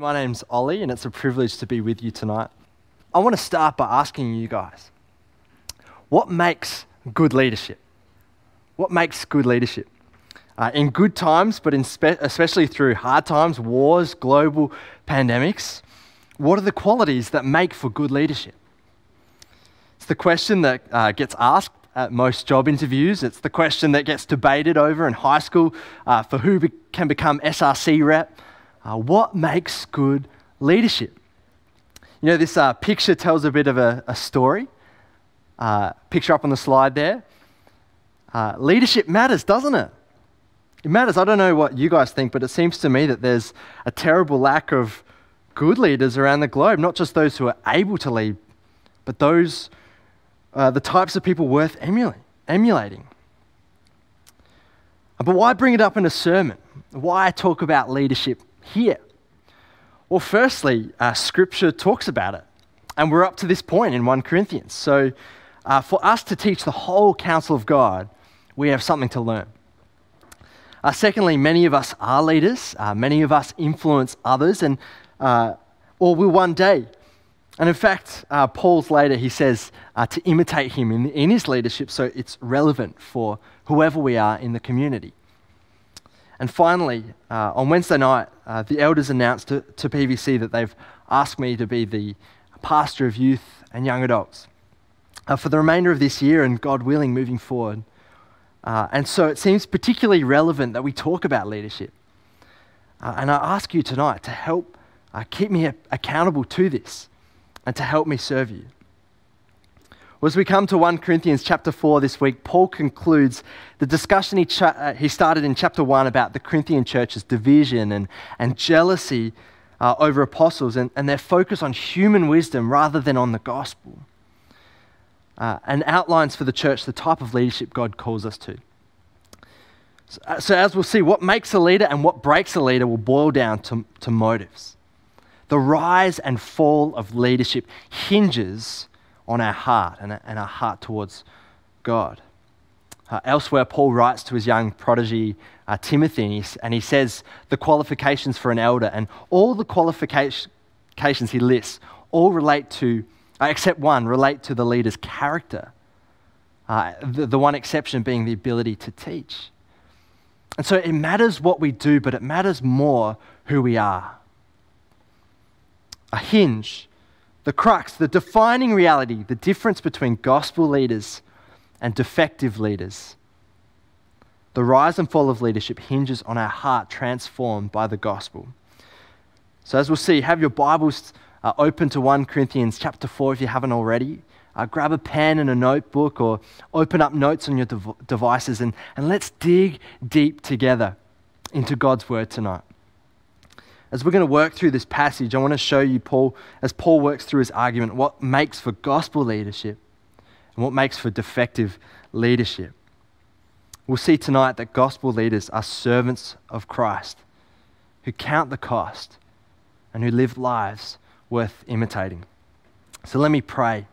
My name's Ollie, and it's a privilege to be with you tonight. I want to start by asking you guys what makes good leadership? What makes good leadership? Uh, in good times, but spe- especially through hard times, wars, global pandemics, what are the qualities that make for good leadership? It's the question that uh, gets asked at most job interviews. It's the question that gets debated over in high school uh, for who be- can become SRC rep. Uh, what makes good leadership? You know, this uh, picture tells a bit of a, a story. Uh, picture up on the slide there. Uh, leadership matters, doesn't it? It matters. I don't know what you guys think, but it seems to me that there's a terrible lack of good leaders around the globe, not just those who are able to lead, but those, uh, the types of people worth emulating. But why bring it up in a sermon? Why talk about leadership here? Well, firstly, uh, Scripture talks about it, and we're up to this point in 1 Corinthians. So, uh, for us to teach the whole counsel of God, we have something to learn. Uh, secondly, many of us are leaders, uh, many of us influence others, and uh, or will one day. And in fact, uh, Paul's later, he says to imitate him in, in his leadership so it's relevant for whoever we are in the community. And finally, uh, on Wednesday night, uh, the elders announced to, to, PVC that they've asked me to be the pastor of youth and young adults uh, for the remainder of this year and, God willing, moving forward. Uh, and so it seems particularly relevant that we talk about leadership. Uh, and I ask you tonight to help uh, keep me accountable to this and to help me serve you. Well, as we come to 1 Corinthians chapter 4 this week, Paul concludes the discussion he, uh, he started in chapter 1 about the Corinthian church's division and, and jealousy uh, over apostles and, and their focus on human wisdom rather than on the gospel. Uh, and outlines for the church the type of leadership God calls us to. So, uh, so, as we'll see, what makes a leader and what breaks a leader will boil down to, to motives. The rise and fall of leadership hinges on our heart and, and our heart towards God. Uh, elsewhere, Paul writes to his young prodigy uh, Timothy, and he, and he says the qualifications for an elder, and all the qualifications he lists all relate to, uh, except one, relate to the leader's character. Uh, the, the one exception being the ability to teach. And so it matters what we do, but it matters more who we are. A hinge the crux, the defining reality, the difference between gospel leaders and defective leaders. The rise and fall of leadership hinges on our heart transformed by the gospel. So, as we'll see, have your Bibles uh, open to 1 Corinthians chapter 4 if you haven't already. Uh, grab a pen and a notebook or open up notes on your dev- devices and, and let's dig deep together into God's word tonight as we're going to work through this passage, I want to show you, Paul, as Paul works through his argument, what makes for gospel leadership and what makes for defective leadership. We'll see tonight that gospel leaders are servants of Christ who count the cost and who live lives worth imitating. So let me pray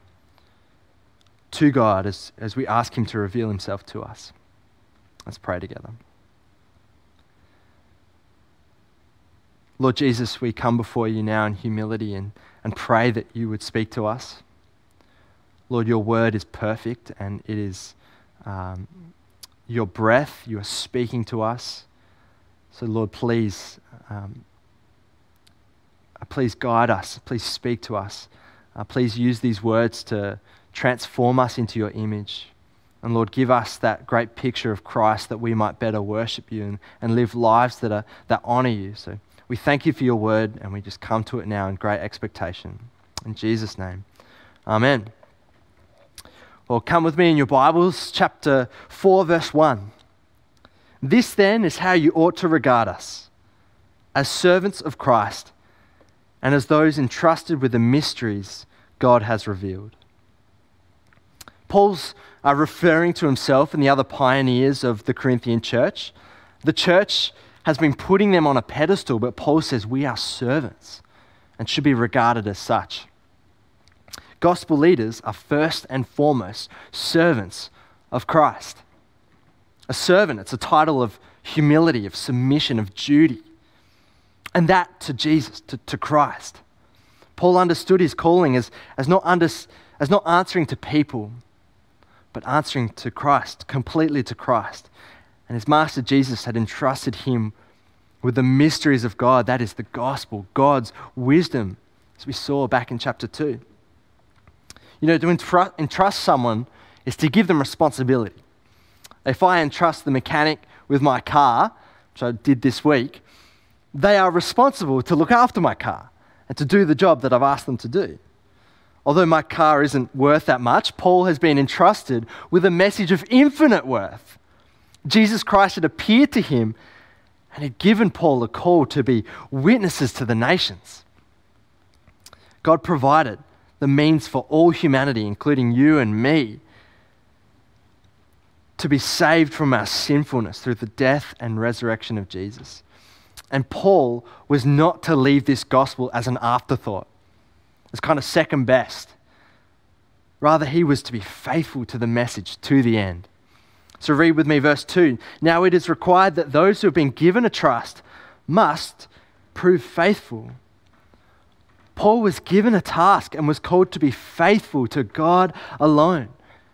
to God as, as we ask Him to reveal Himself to us. Let's pray together. Lord Jesus, we come before you now in humility and, and pray that you would speak to us. Lord, your word is perfect and it is um, your breath. You are speaking to us. So, Lord, please, um, please guide us. Please speak to us. Uh, please use these words to transform us into your image. And Lord, give us that great picture of Christ that we might better worship you and, and live lives that, are, that honor you. So, we thank you for your word, and we just come to it now in great expectation. In Jesus' name, amen. Well, come with me in your Bibles, chapter 4, verse 1. This then is how you ought to regard us as servants of Christ and as those entrusted with the mysteries God has revealed. Paul's uh, referring to himself and the other pioneers of the Corinthian church. The church has been putting them on a pedestal, but Paul says we are servants and should be regarded as such. Gospel leaders are first and foremost servants of Christ. A servant, it's a title of humility, of submission, of duty. and that to Jesus, to, to Christ. Paul understood his calling as, as, not under, as not answering to people, but answering to Christ, completely to Christ. And his master Jesus had entrusted him with the mysteries of God. That is the gospel, God's wisdom, as we saw back in chapter 2. You know, to entrust someone is to give them responsibility. If I entrust the mechanic with my car, which I did this week, they are responsible to look after my car and to do the job that I've asked them to do. Although my car isn't worth that much, Paul has been entrusted with a message of infinite worth. Jesus Christ had appeared to him and had given Paul a call to be witnesses to the nations. God provided the means for all humanity, including you and me, to be saved from our sinfulness through the death and resurrection of Jesus. And Paul was not to leave this gospel as an afterthought, as kind of second best. Rather, he was to be faithful to the message to the end. So, read with me verse 2. Now it is required that those who have been given a trust must prove faithful. Paul was given a task and was called to be faithful to God alone.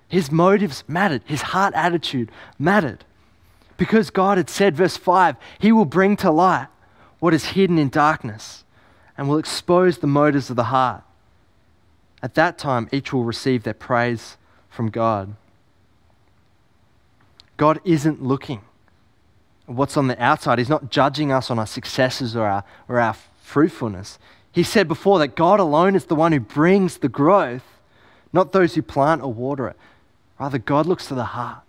His motives mattered, his heart attitude mattered. Because God had said, verse 5, He will bring to light what is hidden in darkness and will expose the motives of the heart. At that time, each will receive their praise from God. God isn't looking at what's on the outside. He's not judging us on our successes or our, or our fruitfulness. He said before that God alone is the one who brings the growth, not those who plant or water it. Rather, God looks to the heart,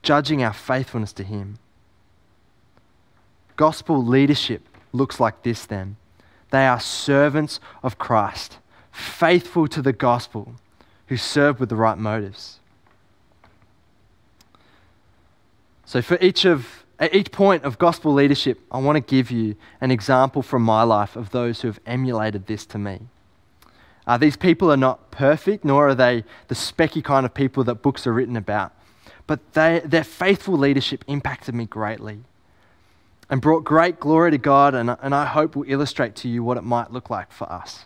judging our faithfulness to Him. Gospel leadership looks like this then they are servants of Christ, faithful to the gospel, who serve with the right motives. So, for each of at each point of gospel leadership, I want to give you an example from my life of those who have emulated this to me. Uh, these people are not perfect, nor are they the specky kind of people that books are written about. But they, their faithful leadership impacted me greatly and brought great glory to God, and, and I hope will illustrate to you what it might look like for us.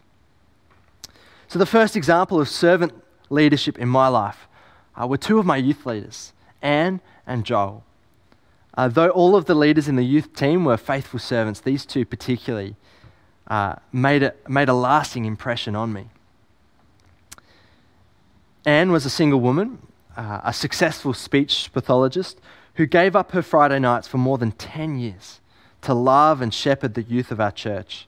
So, the first example of servant leadership in my life uh, were two of my youth leaders, Anne and Joel. Uh, though all of the leaders in the youth team were faithful servants, these two particularly uh, made, a, made a lasting impression on me. Anne was a single woman, uh, a successful speech pathologist who gave up her Friday nights for more than 10 years to love and shepherd the youth of our church.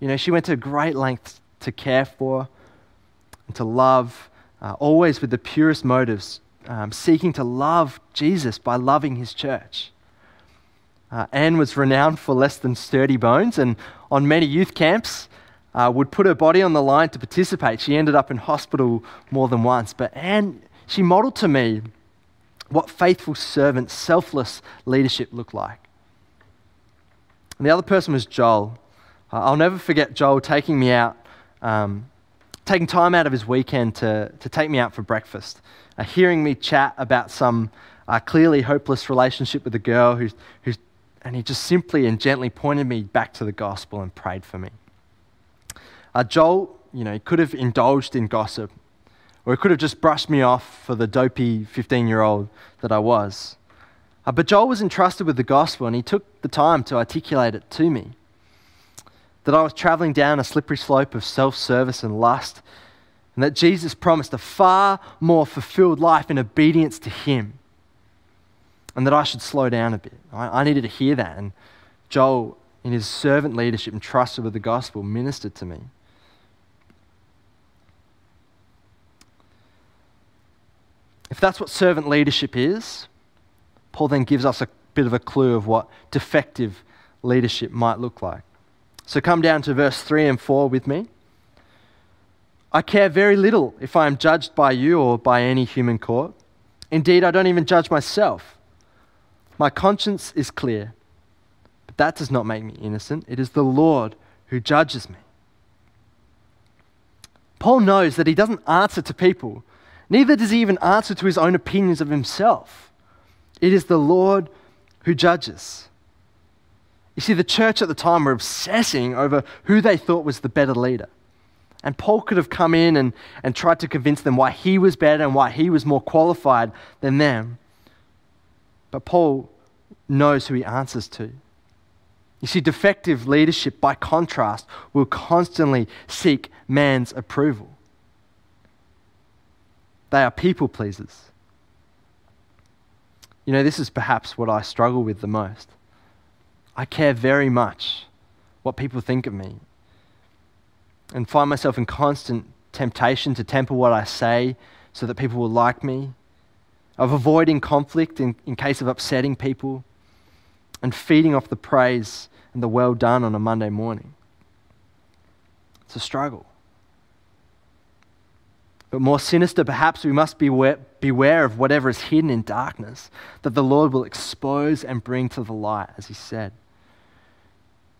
You know, she went to great lengths to care for and to love, uh, always with the purest motives, um, seeking to love Jesus by loving his church. Uh, Anne was renowned for less than sturdy bones, and on many youth camps, uh, would put her body on the line to participate. She ended up in hospital more than once. But Anne, she modeled to me what faithful servant, selfless leadership looked like. And the other person was Joel. Uh, I'll never forget Joel taking me out, um, taking time out of his weekend to, to take me out for breakfast, uh, hearing me chat about some uh, clearly hopeless relationship with a girl who's, who's and he just simply and gently pointed me back to the gospel and prayed for me. Uh, Joel, you know, he could have indulged in gossip, or he could have just brushed me off for the dopey 15 year old that I was. Uh, but Joel was entrusted with the gospel, and he took the time to articulate it to me that I was traveling down a slippery slope of self service and lust, and that Jesus promised a far more fulfilled life in obedience to Him and that I should slow down a bit. I, I needed to hear that. And Joel, in his servant leadership and trusted with the gospel, ministered to me. If that's what servant leadership is, Paul then gives us a bit of a clue of what defective leadership might look like. So come down to verse 3 and 4 with me. I care very little if I am judged by you or by any human court. Indeed, I don't even judge myself. My conscience is clear, but that does not make me innocent. It is the Lord who judges me. Paul knows that he doesn't answer to people, neither does he even answer to his own opinions of himself. It is the Lord who judges. You see, the church at the time were obsessing over who they thought was the better leader. And Paul could have come in and, and tried to convince them why he was better and why he was more qualified than them. But Paul knows who he answers to. You see, defective leadership, by contrast, will constantly seek man's approval. They are people pleasers. You know, this is perhaps what I struggle with the most. I care very much what people think of me and find myself in constant temptation to temper what I say so that people will like me, of avoiding conflict in, in case of upsetting people, and feeding off the praise and the well done on a Monday morning. It's a struggle. But more sinister, perhaps we must beware, beware of whatever is hidden in darkness, that the Lord will expose and bring to the light, as he said.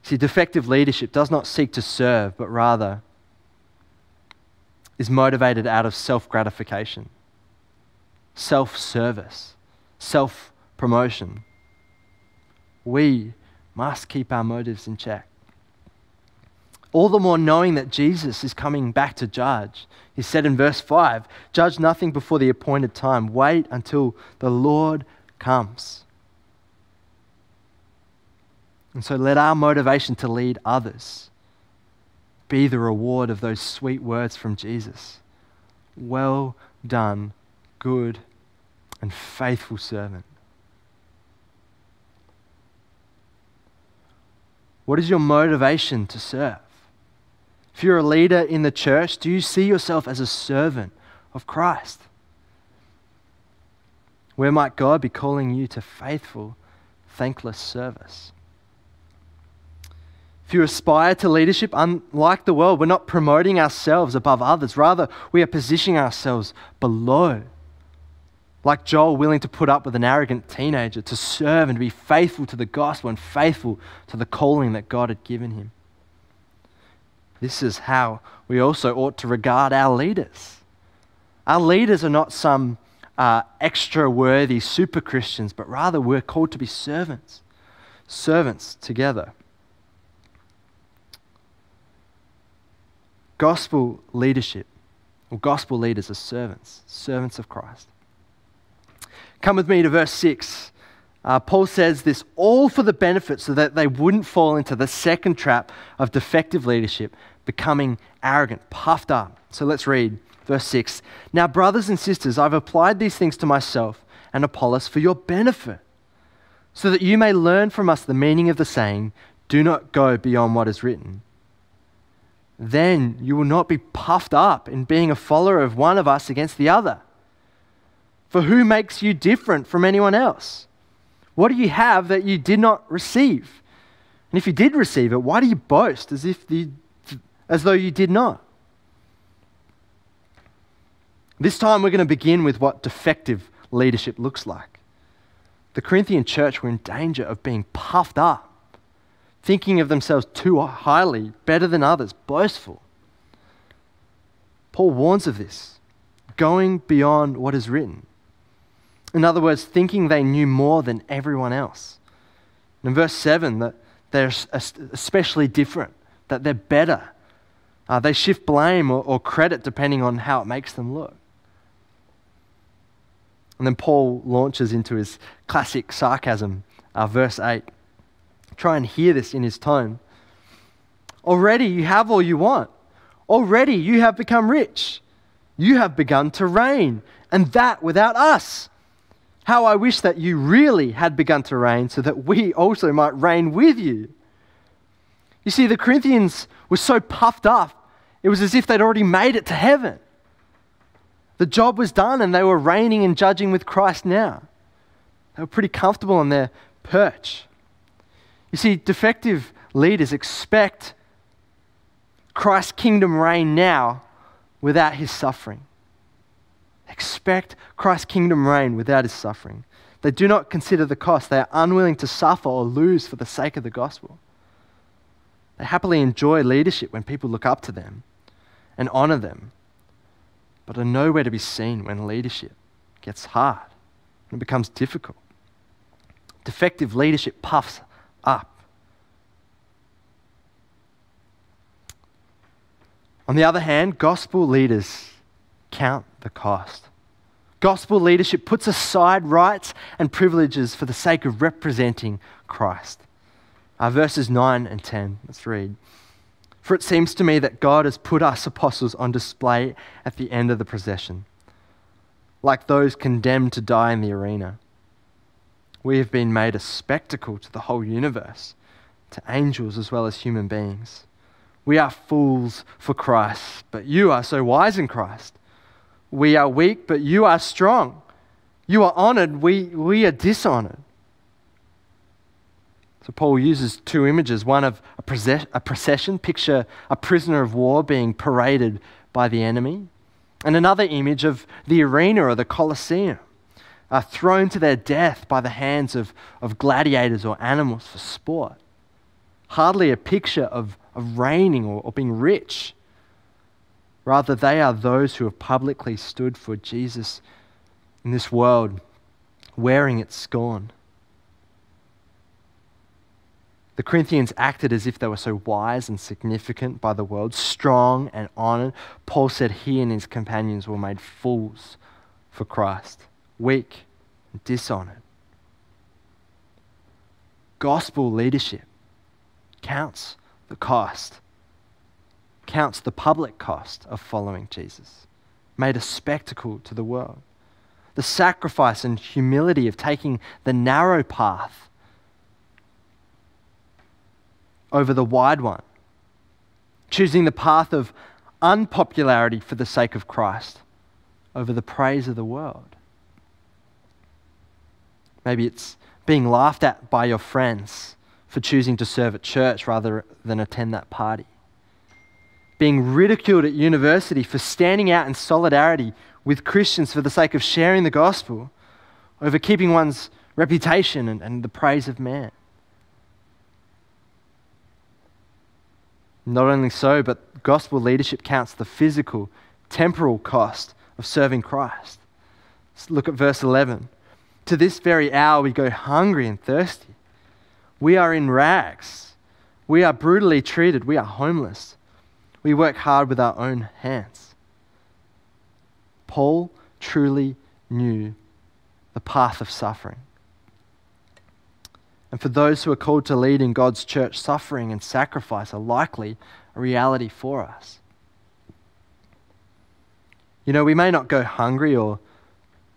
See, defective leadership does not seek to serve, but rather is motivated out of self gratification, self service, self promotion. We must keep our motives in check. All the more knowing that Jesus is coming back to judge. He said in verse 5 Judge nothing before the appointed time, wait until the Lord comes. And so let our motivation to lead others be the reward of those sweet words from Jesus. Well done, good and faithful servant. What is your motivation to serve? If you're a leader in the church, do you see yourself as a servant of Christ? Where might God be calling you to faithful, thankless service? If you aspire to leadership, unlike the world, we're not promoting ourselves above others. Rather, we are positioning ourselves below. Like Joel, willing to put up with an arrogant teenager, to serve and to be faithful to the gospel and faithful to the calling that God had given him. This is how we also ought to regard our leaders. Our leaders are not some uh, extra worthy super Christians, but rather we're called to be servants, servants together. Gospel leadership, or gospel leaders are servants, servants of Christ. Come with me to verse 6. Uh, Paul says this all for the benefit so that they wouldn't fall into the second trap of defective leadership, becoming arrogant, puffed up. So let's read verse 6. Now, brothers and sisters, I've applied these things to myself and Apollos for your benefit, so that you may learn from us the meaning of the saying, Do not go beyond what is written. Then you will not be puffed up in being a follower of one of us against the other. For who makes you different from anyone else? What do you have that you did not receive? And if you did receive it, why do you boast as if the, as though you did not? This time we're going to begin with what defective leadership looks like. The Corinthian church were in danger of being puffed up, thinking of themselves too highly, better than others, boastful. Paul warns of this, going beyond what is written. In other words, thinking they knew more than everyone else. in verse 7, that they're especially different, that they're better. Uh, they shift blame or, or credit depending on how it makes them look. And then Paul launches into his classic sarcasm, uh, verse 8. Try and hear this in his tone. Already you have all you want. Already you have become rich. You have begun to reign, and that without us. How I wish that you really had begun to reign so that we also might reign with you. You see, the Corinthians were so puffed up, it was as if they'd already made it to heaven. The job was done and they were reigning and judging with Christ now. They were pretty comfortable on their perch. You see, defective leaders expect Christ's kingdom reign now without his suffering expect Christ's kingdom reign without his suffering. They do not consider the cost. They are unwilling to suffer or lose for the sake of the gospel. They happily enjoy leadership when people look up to them and honor them, but are nowhere to be seen when leadership gets hard and it becomes difficult. Defective leadership puffs up. On the other hand, gospel leaders count the cost. Gospel leadership puts aside rights and privileges for the sake of representing Christ. Uh, verses 9 and 10, let's read. For it seems to me that God has put us apostles on display at the end of the procession, like those condemned to die in the arena. We have been made a spectacle to the whole universe, to angels as well as human beings. We are fools for Christ, but you are so wise in Christ. We are weak, but you are strong. You are honored, we, we are dishonored. So Paul uses two images one of a, process- a procession, picture a prisoner of war being paraded by the enemy, and another image of the arena or the Colosseum, uh, thrown to their death by the hands of, of gladiators or animals for sport. Hardly a picture of, of reigning or, or being rich. Rather, they are those who have publicly stood for Jesus in this world, wearing its scorn. The Corinthians acted as if they were so wise and significant by the world, strong and honored. Paul said he and his companions were made fools for Christ, weak and dishonored. Gospel leadership counts the cost, counts the public cost of following Jesus, made a spectacle to the world. The sacrifice and humility of taking the narrow path over the wide one, choosing the path of unpopularity for the sake of Christ over the praise of the world. Maybe it's being laughed at by your friends for choosing to serve at church rather than attend that party. Being ridiculed at university for standing out in solidarity with Christians for the sake of sharing the gospel over keeping one's reputation and, and the praise of man. Not only so, but gospel leadership counts the physical, temporal cost of serving Christ. Let's look at verse 11. To this very hour we go hungry and thirsty. We are in rags. We are brutally treated. We are homeless. We work hard with our own hands. Paul truly knew the path of suffering. And for those who are called to lead in God's church, suffering and sacrifice are likely a reality for us. You know, we may not go hungry or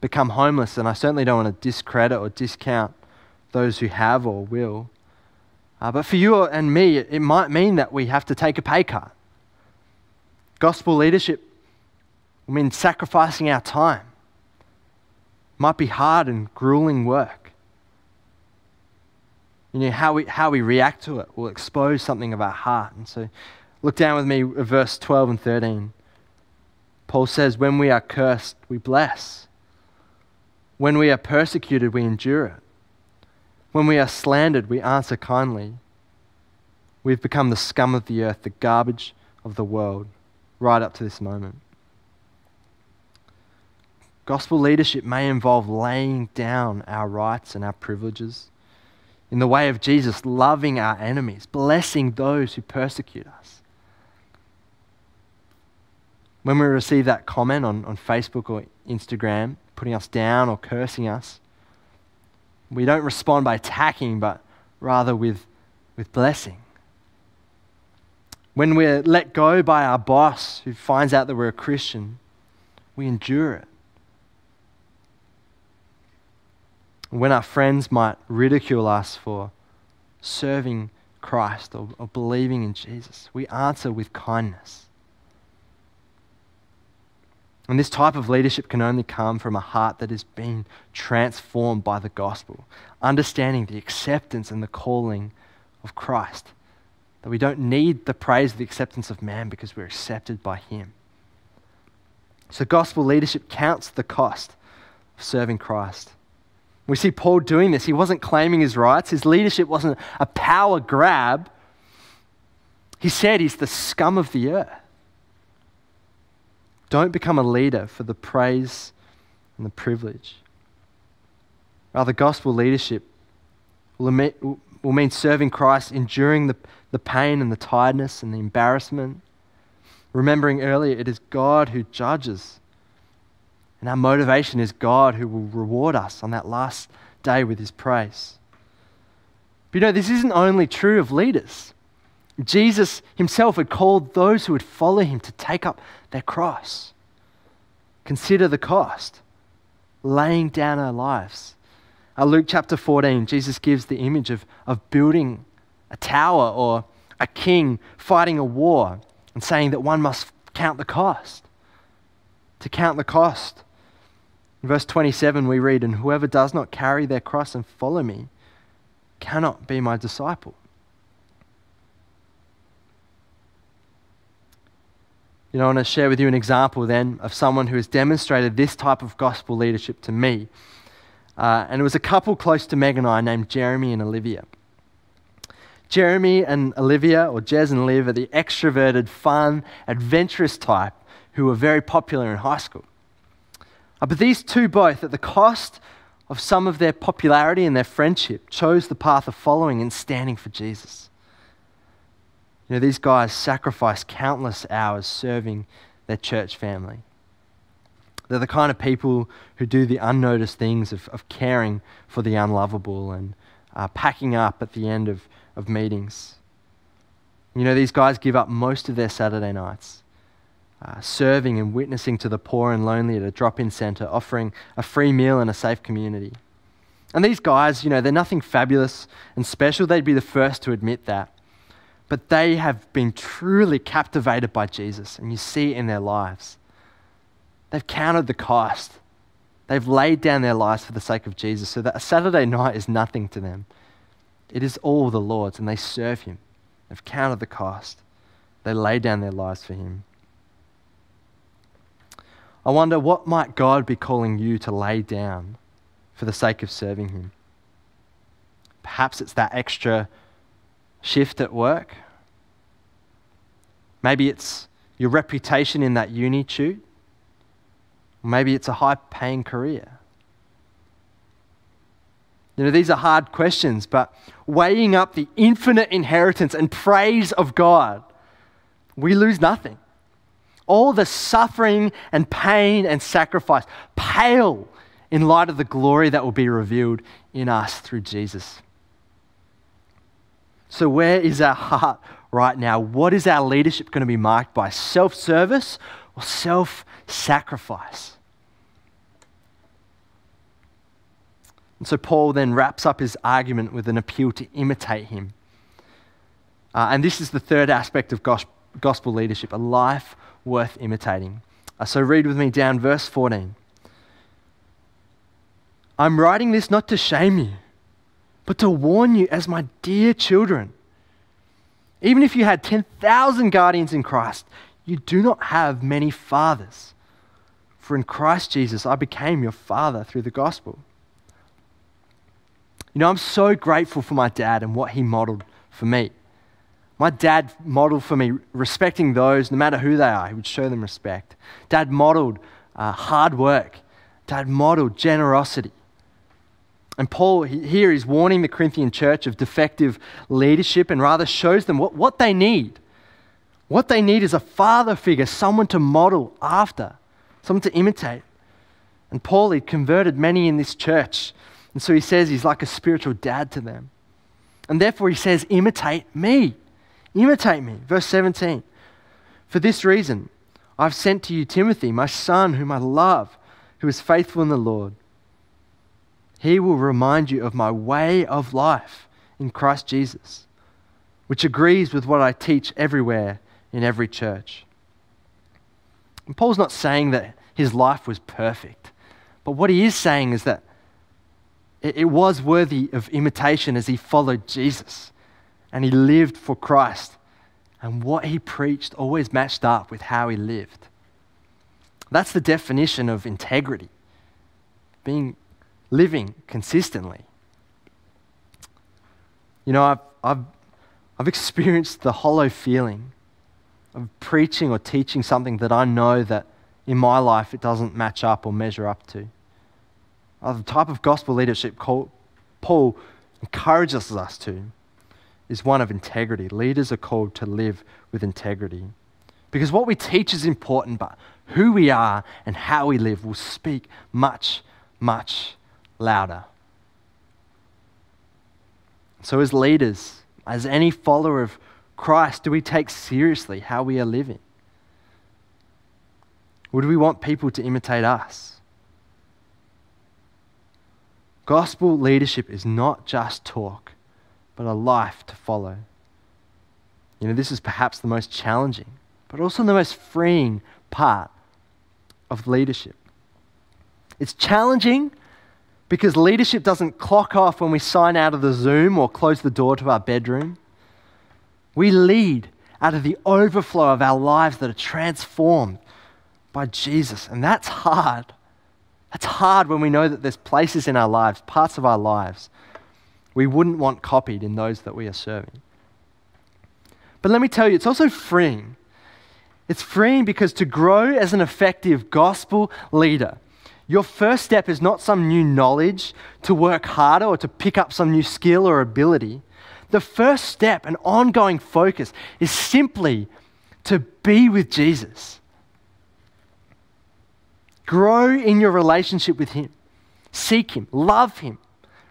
become homeless, and I certainly don't want to discredit or discount those who have or will. Uh, but for you and me, it might mean that we have to take a pay cut. Gospel leadership will mean sacrificing our time. It might be hard and grueling work. You know, how we, how we react to it will expose something of our heart. And so look down with me at verse 12 and 13. Paul says, When we are cursed, we bless. When we are persecuted, we endure it. When we are slandered, we answer kindly. We've become the scum of the earth, the garbage of the world, right up to this moment. Gospel leadership may involve laying down our rights and our privileges in the way of Jesus, loving our enemies, blessing those who persecute us. When we receive that comment on, on Facebook or Instagram, putting us down or cursing us, we don't respond by attacking, but rather with, with blessing. When we're let go by our boss who finds out that we're a Christian, we endure it. When our friends might ridicule us for serving Christ or, or believing in Jesus, we answer with kindness. And this type of leadership can only come from a heart that has been transformed by the gospel, understanding the acceptance and the calling of Christ. That we don't need the praise the acceptance of man because we're accepted by Him. So, gospel leadership counts the cost of serving Christ. We see Paul doing this. He wasn't claiming his rights, his leadership wasn't a power grab. He said he's the scum of the earth. Don't become a leader for the praise and the privilege. Rather, gospel leadership will will mean serving Christ, enduring the, the pain and the tiredness and the embarrassment, Remembering earlier, it is God who judges. And our motivation is God who will reward us on that last day with his praise. But you know, this isn't only true of leaders. Jesus himself had called those who would follow him to take up their cross. Consider the cost, laying down our lives. Uh, Luke chapter 14, Jesus gives the image of, of building a tower or a king fighting a war and saying that one must count the cost. To count the cost. In verse 27, we read, And whoever does not carry their cross and follow me cannot be my disciple. You know, I want to share with you an example then of someone who has demonstrated this type of gospel leadership to me. Uh, and it was a couple close to Meg and I named Jeremy and Olivia. Jeremy and Olivia, or Jez and Liv, are the extroverted, fun, adventurous type who were very popular in high school. Uh, but these two both, at the cost of some of their popularity and their friendship, chose the path of following and standing for Jesus. You know, these guys sacrificed countless hours serving their church family. They're the kind of people who do the unnoticed things of, of caring for the unlovable and uh, packing up at the end of, of meetings. You know, these guys give up most of their Saturday nights uh, serving and witnessing to the poor and lonely at a drop in centre, offering a free meal and a safe community. And these guys, you know, they're nothing fabulous and special. They'd be the first to admit that. But they have been truly captivated by Jesus, and you see it in their lives. They've counted the cost. They've laid down their lives for the sake of Jesus, so that a Saturday night is nothing to them. It is all the Lord's, and they serve Him. They've counted the cost. They lay down their lives for Him. I wonder what might God be calling you to lay down for the sake of serving Him? Perhaps it's that extra shift at work. Maybe it's your reputation in that uni tube. Maybe it's a high paying career. You know, these are hard questions, but weighing up the infinite inheritance and praise of God, we lose nothing all the suffering and pain and sacrifice pale in light of the glory that will be revealed in us through Jesus. So, where is our heart right now? What is our leadership going to be marked by? Self service or self sacrifice? And so, Paul then wraps up his argument with an appeal to imitate him. Uh, and this is the third aspect of gospel leadership a life worth imitating. Uh, so read with me down verse 14. I'm writing this not to shame you, but to warn you as my dear children. Even if you had 10,000 guardians in Christ, you do not have many fathers. For in Christ Jesus, I became your father through the gospel. You know, I'm so grateful for my dad and what he modeled for me. My dad modeled for me respecting those, no matter who they are, he would show them respect. Dad modeled uh, hard work. Dad modeled generosity. And Paul here is warning the Corinthian church of defective leadership and rather shows them what, what they need. What they need is a father figure, someone to model after, someone to imitate. And Paul had converted many in this church. And so he says he's like a spiritual dad to them. And therefore he says, imitate me. Imitate me. Verse 17. For this reason, I've sent to you Timothy, my son, whom I love, who is faithful in the Lord. He will remind you of my way of life in Christ Jesus, which agrees with what I teach everywhere in every church. And Paul's not saying that his life was perfect, but what he is saying is that it was worthy of imitation as he followed Jesus and he lived for Christ. And what he preached always matched up with how he lived. That's the definition of integrity being living consistently. You know, I've, I've, I've experienced the hollow feeling of preaching or teaching something that I know that in my life it doesn't match up or measure up to. The type of gospel leadership Paul encourages us to is one of integrity. Leaders are called to live with integrity. Because what we teach is important, but who we are and how we live will speak much, much louder. So, as leaders, as any follower of Christ, do we take seriously how we are living? Would we want people to imitate us? Gospel leadership is not just talk, but a life to follow. You know, this is perhaps the most challenging, but also the most freeing part of leadership. It's challenging because leadership doesn't clock off when we sign out of the Zoom or close the door to our bedroom. We lead out of the overflow of our lives that are transformed by Jesus, and that's hard. That's hard when we know that there's places in our lives, parts of our lives, we wouldn't want copied in those that we are serving. But let me tell you, it's also freeing. It's freeing because to grow as an effective gospel leader, your first step is not some new knowledge to work harder or to pick up some new skill or ability. The first step, an ongoing focus, is simply to be with Jesus. Grow in your relationship with Him. Seek Him, love Him,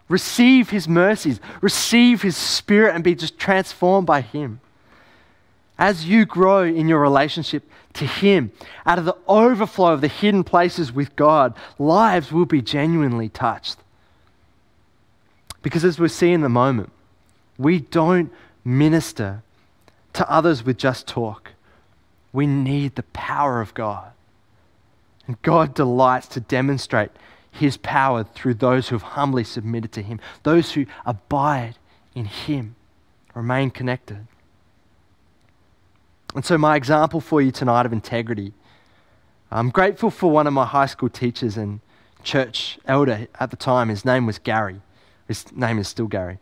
receive His mercies, receive His Spirit, and be just transformed by Him as you grow in your relationship to Him, out of the overflow of the hidden places with God, lives will be genuinely touched. Because as we see in the moment, we don't minister to others with just talk. We need the power of God. And God delights to demonstrate His power through those who have humbly submitted to Him, those who abide in Him, remain connected. And so, my example for you tonight of integrity, I'm grateful for one of my high school teachers and church elder at the time. His name was Gary. His name is still Gary.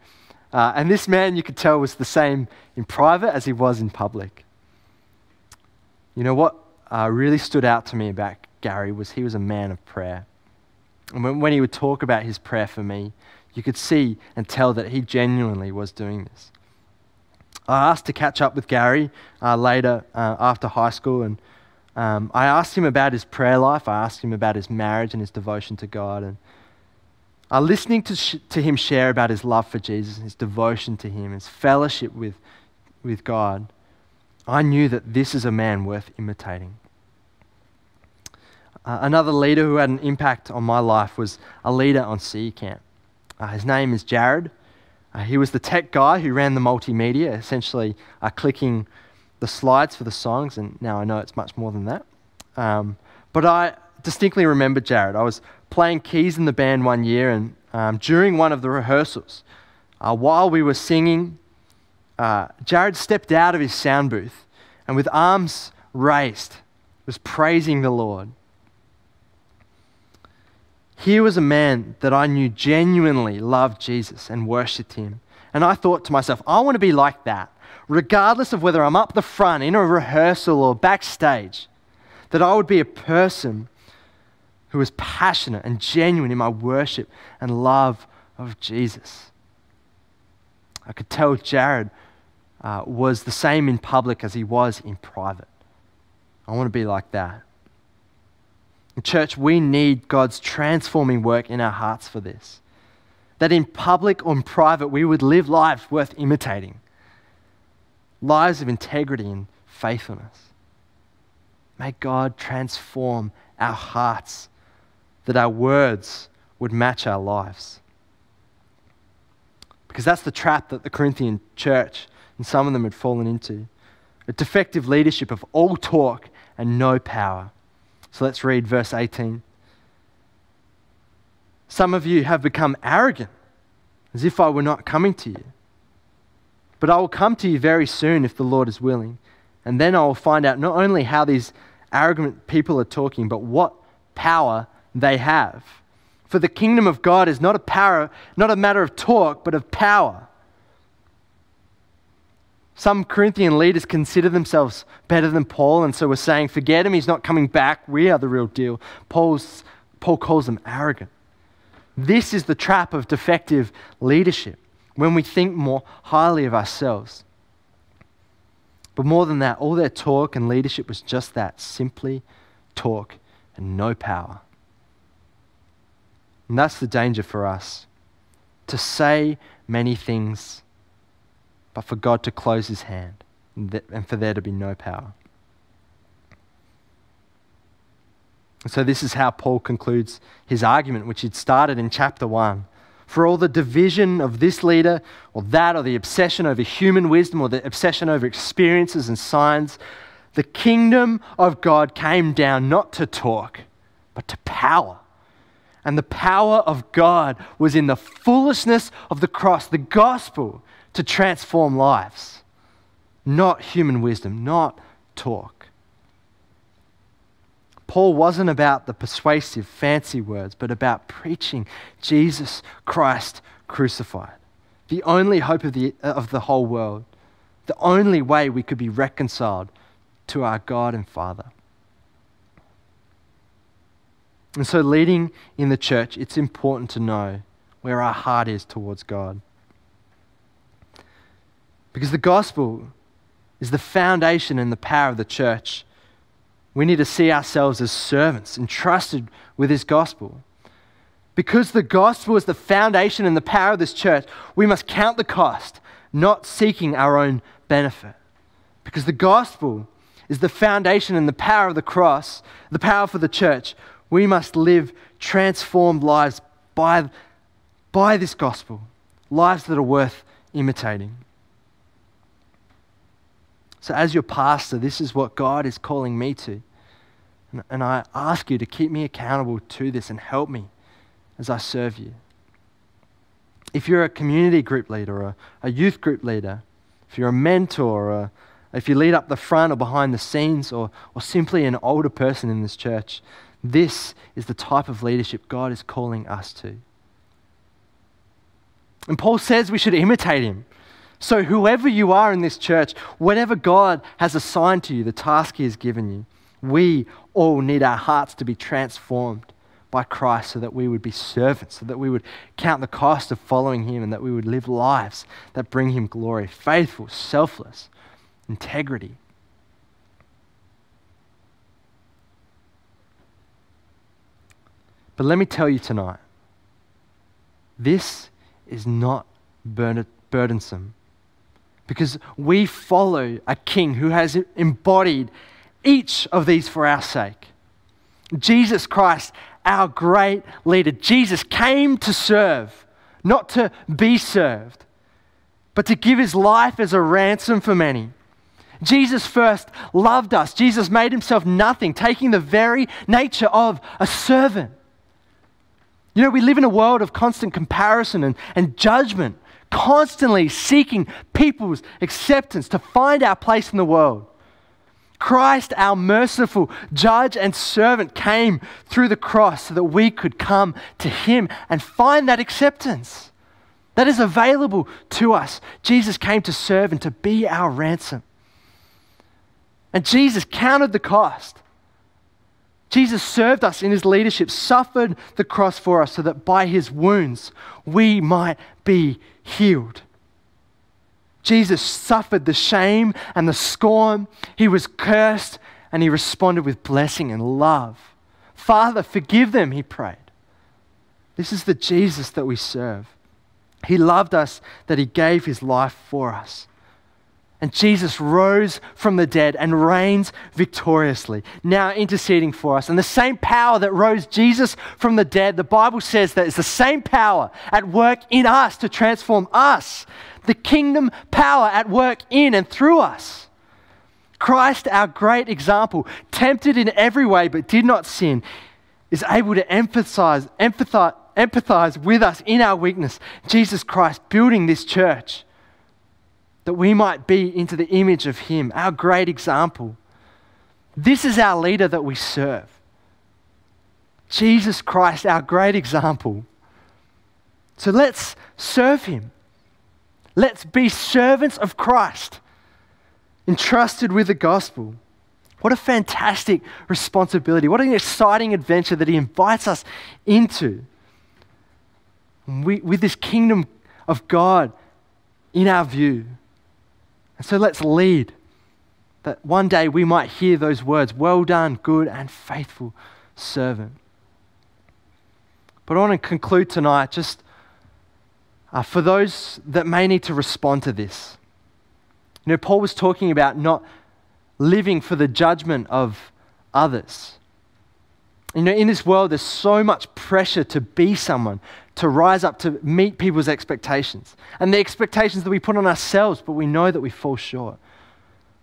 Uh, and this man, you could tell, was the same in private as he was in public. You know what uh, really stood out to me about Gary was he was a man of prayer. And when, when he would talk about his prayer for me, you could see and tell that he genuinely was doing this. I asked to catch up with Gary uh, later uh, after high school, and um, I asked him about his prayer life. I asked him about his marriage and his devotion to God. And uh, listening to, sh- to him share about his love for Jesus, his devotion to Him, his fellowship with, with God, I knew that this is a man worth imitating. Uh, another leader who had an impact on my life was a leader on Sea Camp. Uh, his name is Jared. Uh, he was the tech guy who ran the multimedia, essentially uh, clicking the slides for the songs, and now I know it's much more than that. Um, but I distinctly remember Jared. I was playing keys in the band one year, and um, during one of the rehearsals, uh, while we were singing, uh, Jared stepped out of his sound booth and, with arms raised, was praising the Lord. Here was a man that I knew genuinely loved Jesus and worshipped him. And I thought to myself, I want to be like that, regardless of whether I'm up the front in a rehearsal or backstage, that I would be a person who was passionate and genuine in my worship and love of Jesus. I could tell Jared uh, was the same in public as he was in private. I want to be like that. Church, we need God's transforming work in our hearts for this. That in public or in private, we would live lives worth imitating lives of integrity and faithfulness. May God transform our hearts, that our words would match our lives. Because that's the trap that the Corinthian church and some of them had fallen into a defective leadership of all talk and no power. So let's read verse 18. Some of you have become arrogant, as if I were not coming to you. But I will come to you very soon if the Lord is willing. And then I will find out not only how these arrogant people are talking, but what power they have. For the kingdom of God is not a power, not a matter of talk, but of power. Some Corinthian leaders consider themselves better than Paul, and so we're saying, forget him, he's not coming back, we are the real deal. Paul's, Paul calls them arrogant. This is the trap of defective leadership when we think more highly of ourselves. But more than that, all their talk and leadership was just that simply talk and no power. And that's the danger for us to say many things, but for God to close his hand and for there to be no power. And so, this is how Paul concludes his argument, which he'd started in chapter 1. For all the division of this leader or that, or the obsession over human wisdom or the obsession over experiences and signs, the kingdom of God came down not to talk, but to power. And the power of God was in the foolishness of the cross, the gospel, to transform lives. Not human wisdom, not talk. Paul wasn't about the persuasive, fancy words, but about preaching Jesus Christ crucified, the only hope of the, of the whole world, the only way we could be reconciled to our God and Father. And so, leading in the church, it's important to know where our heart is towards God. Because the gospel is the foundation and the power of the church. We need to see ourselves as servants entrusted with His gospel. Because the gospel is the foundation and the power of this church, we must count the cost, not seeking our own benefit. Because the gospel is the foundation and the power of the cross, the power for the church. We must live transformed lives by, by this gospel, lives that are worth imitating. So, as your pastor, this is what God is calling me to. And, I ask you to keep me accountable to this and help me as I serve you. If you're a community group leader or a youth group leader, if you're a mentor or if you lead up the front or behind the scenes or, or simply an older person in this church, this is the type of leadership God is calling us to. And Paul says we should imitate him. So, whoever you are in this church, whatever God has assigned to you, the task he has given you, we all need our hearts to be transformed by Christ so that we would be servants, so that we would count the cost of following him, and that we would live lives that bring him glory faithful, selfless, integrity. But let me tell you tonight this is not burdensome because we follow a king who has embodied each of these for our sake. Jesus Christ, our great leader. Jesus came to serve, not to be served, but to give his life as a ransom for many. Jesus first loved us. Jesus made himself nothing, taking the very nature of a servant. You know, we live in a world of constant comparison and, and judgment, constantly seeking people's acceptance to find our place in the world. Christ, our merciful judge and servant, came through the cross so that we could come to him and find that acceptance that is available to us. Jesus came to serve and to be our ransom. And Jesus counted the cost. Jesus served us in his leadership, suffered the cross for us so that by his wounds we might be healed. Jesus suffered the shame and the scorn. He was cursed and he responded with blessing and love. Father, forgive them, he prayed. This is the Jesus that we serve. He loved us that he gave his life for us. And Jesus rose from the dead and reigns victoriously, now interceding for us. And the same power that rose Jesus from the dead, the Bible says that it's the same power at work in us to transform us, the kingdom power at work in and through us. Christ, our great example, tempted in every way but did not sin, is able to emphasize, empathize, empathize with us in our weakness. Jesus Christ building this church that we might be into the image of Him, our great example. This is our leader that we serve. Jesus Christ, our great example. So let's serve Him. Let's be servants of Christ, entrusted with the gospel. What a fantastic responsibility. What an exciting adventure that He invites us into. We, with this kingdom of God in our view. And so let's lead That one day we might hear those words, Well done, good and faithful servant. But I want to conclude tonight just uh, for those that may need to respond to this. You know, Paul was talking about not living for the judgment of others. You know, in this world, there's so much pressure to be someone, to rise up, to meet people's expectations. And the expectations that we put on ourselves, but we know that we fall short.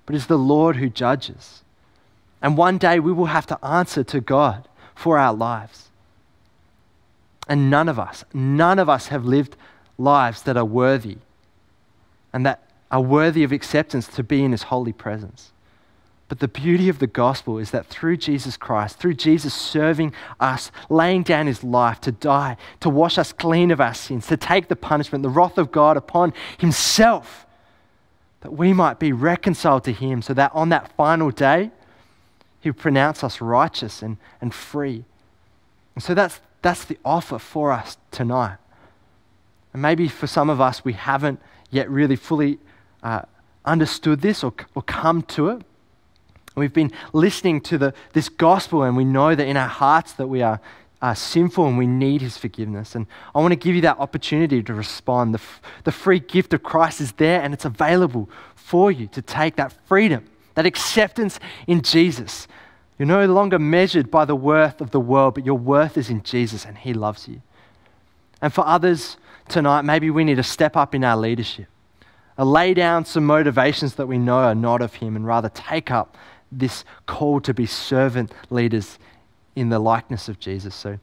But it's the Lord who judges. And one day we will have to answer to God for our lives. And none of us, none of us have lived lives that are worthy and that are worthy of acceptance to be in His holy presence. But the beauty of the gospel is that through Jesus Christ, through Jesus serving us, laying down his life to die, to wash us clean of our sins, to take the punishment, the wrath of God upon himself, that we might be reconciled to him, so that on that final day, he would pronounce us righteous and, and free. And so that's, that's the offer for us tonight. And maybe for some of us, we haven't yet really fully uh, understood this or, or come to it. We've been listening to the, this gospel, and we know that in our hearts that we are uh, sinful and we need His forgiveness. And I want to give you that opportunity to respond. The, f- the free gift of Christ is there, and it's available for you to take that freedom, that acceptance in Jesus. You're no longer measured by the worth of the world, but your worth is in Jesus, and He loves you. And for others tonight, maybe we need to step up in our leadership, uh, lay down some motivations that we know are not of Him, and rather take up this call to be servant leaders in the likeness of Jesus. So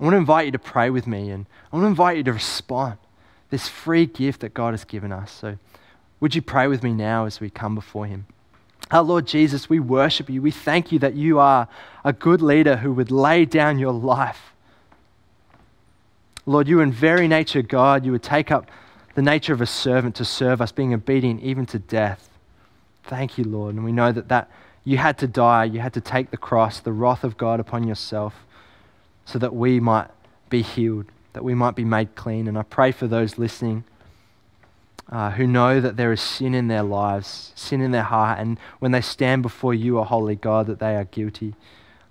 I want to invite you to pray with me and I want to invite you to respond. This free gift that God has given us. So would you pray with me now as we come before Him? Our Lord Jesus, we worship you. We thank you that you are a good leader who would lay down your life. Lord, you in very nature, God, you would take up the nature of a servant to serve us, being obedient even to death. Thank you, Lord. And we know that that you had to die, you had to take the cross, the wrath of God upon yourself, so that we might be healed, that we might be made clean. And I pray for those listening uh, who know that there is sin in their lives, sin in their heart, and when they stand before you, a holy God, that they are guilty.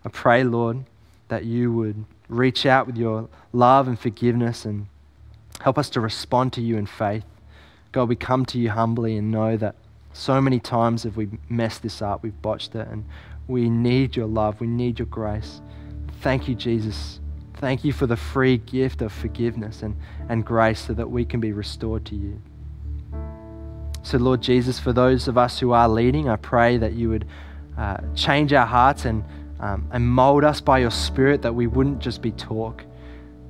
I pray, Lord, that you would reach out with your love and forgiveness and help us to respond to you in faith. God, we come to you humbly and know that so many times have we messed this up, we've botched it, and we need your love, we need your grace. Thank you, Jesus. Thank you for the free gift of forgiveness and, and grace so that we can be restored to you. So, Lord Jesus, for those of us who are leading, I pray that you would uh, change our hearts and, um, and mold us by your Spirit, that we wouldn't just be talk,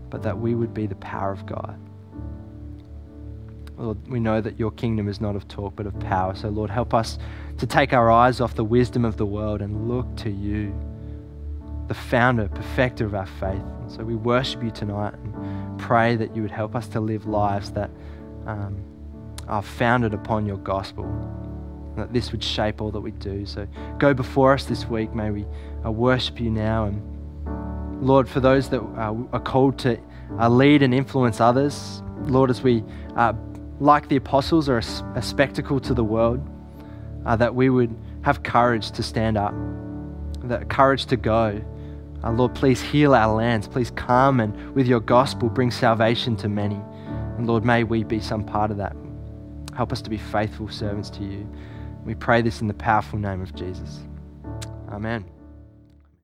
but that we would be the power of God. Lord, we know that your kingdom is not of talk, but of power. So, Lord, help us to take our eyes off the wisdom of the world and look to you, the founder, perfecter of our faith. And so we worship you tonight and pray that you would help us to live lives that um, are founded upon your gospel. That this would shape all that we do. So go before us this week. May we uh, worship you now. And Lord, for those that uh, are called to uh, lead and influence others, Lord, as we uh, like the apostles, are a, a spectacle to the world, uh, that we would have courage to stand up, that courage to go. Uh, Lord, please heal our lands. Please come and with your gospel bring salvation to many. And Lord, may we be some part of that. Help us to be faithful servants to you. We pray this in the powerful name of Jesus. Amen.